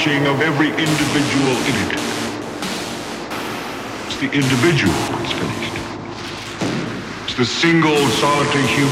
of every individual in it. It's the individual that's finished. It's the single solitary human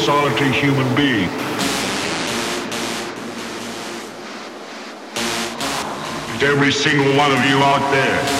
solitary human being. every single one of you out there.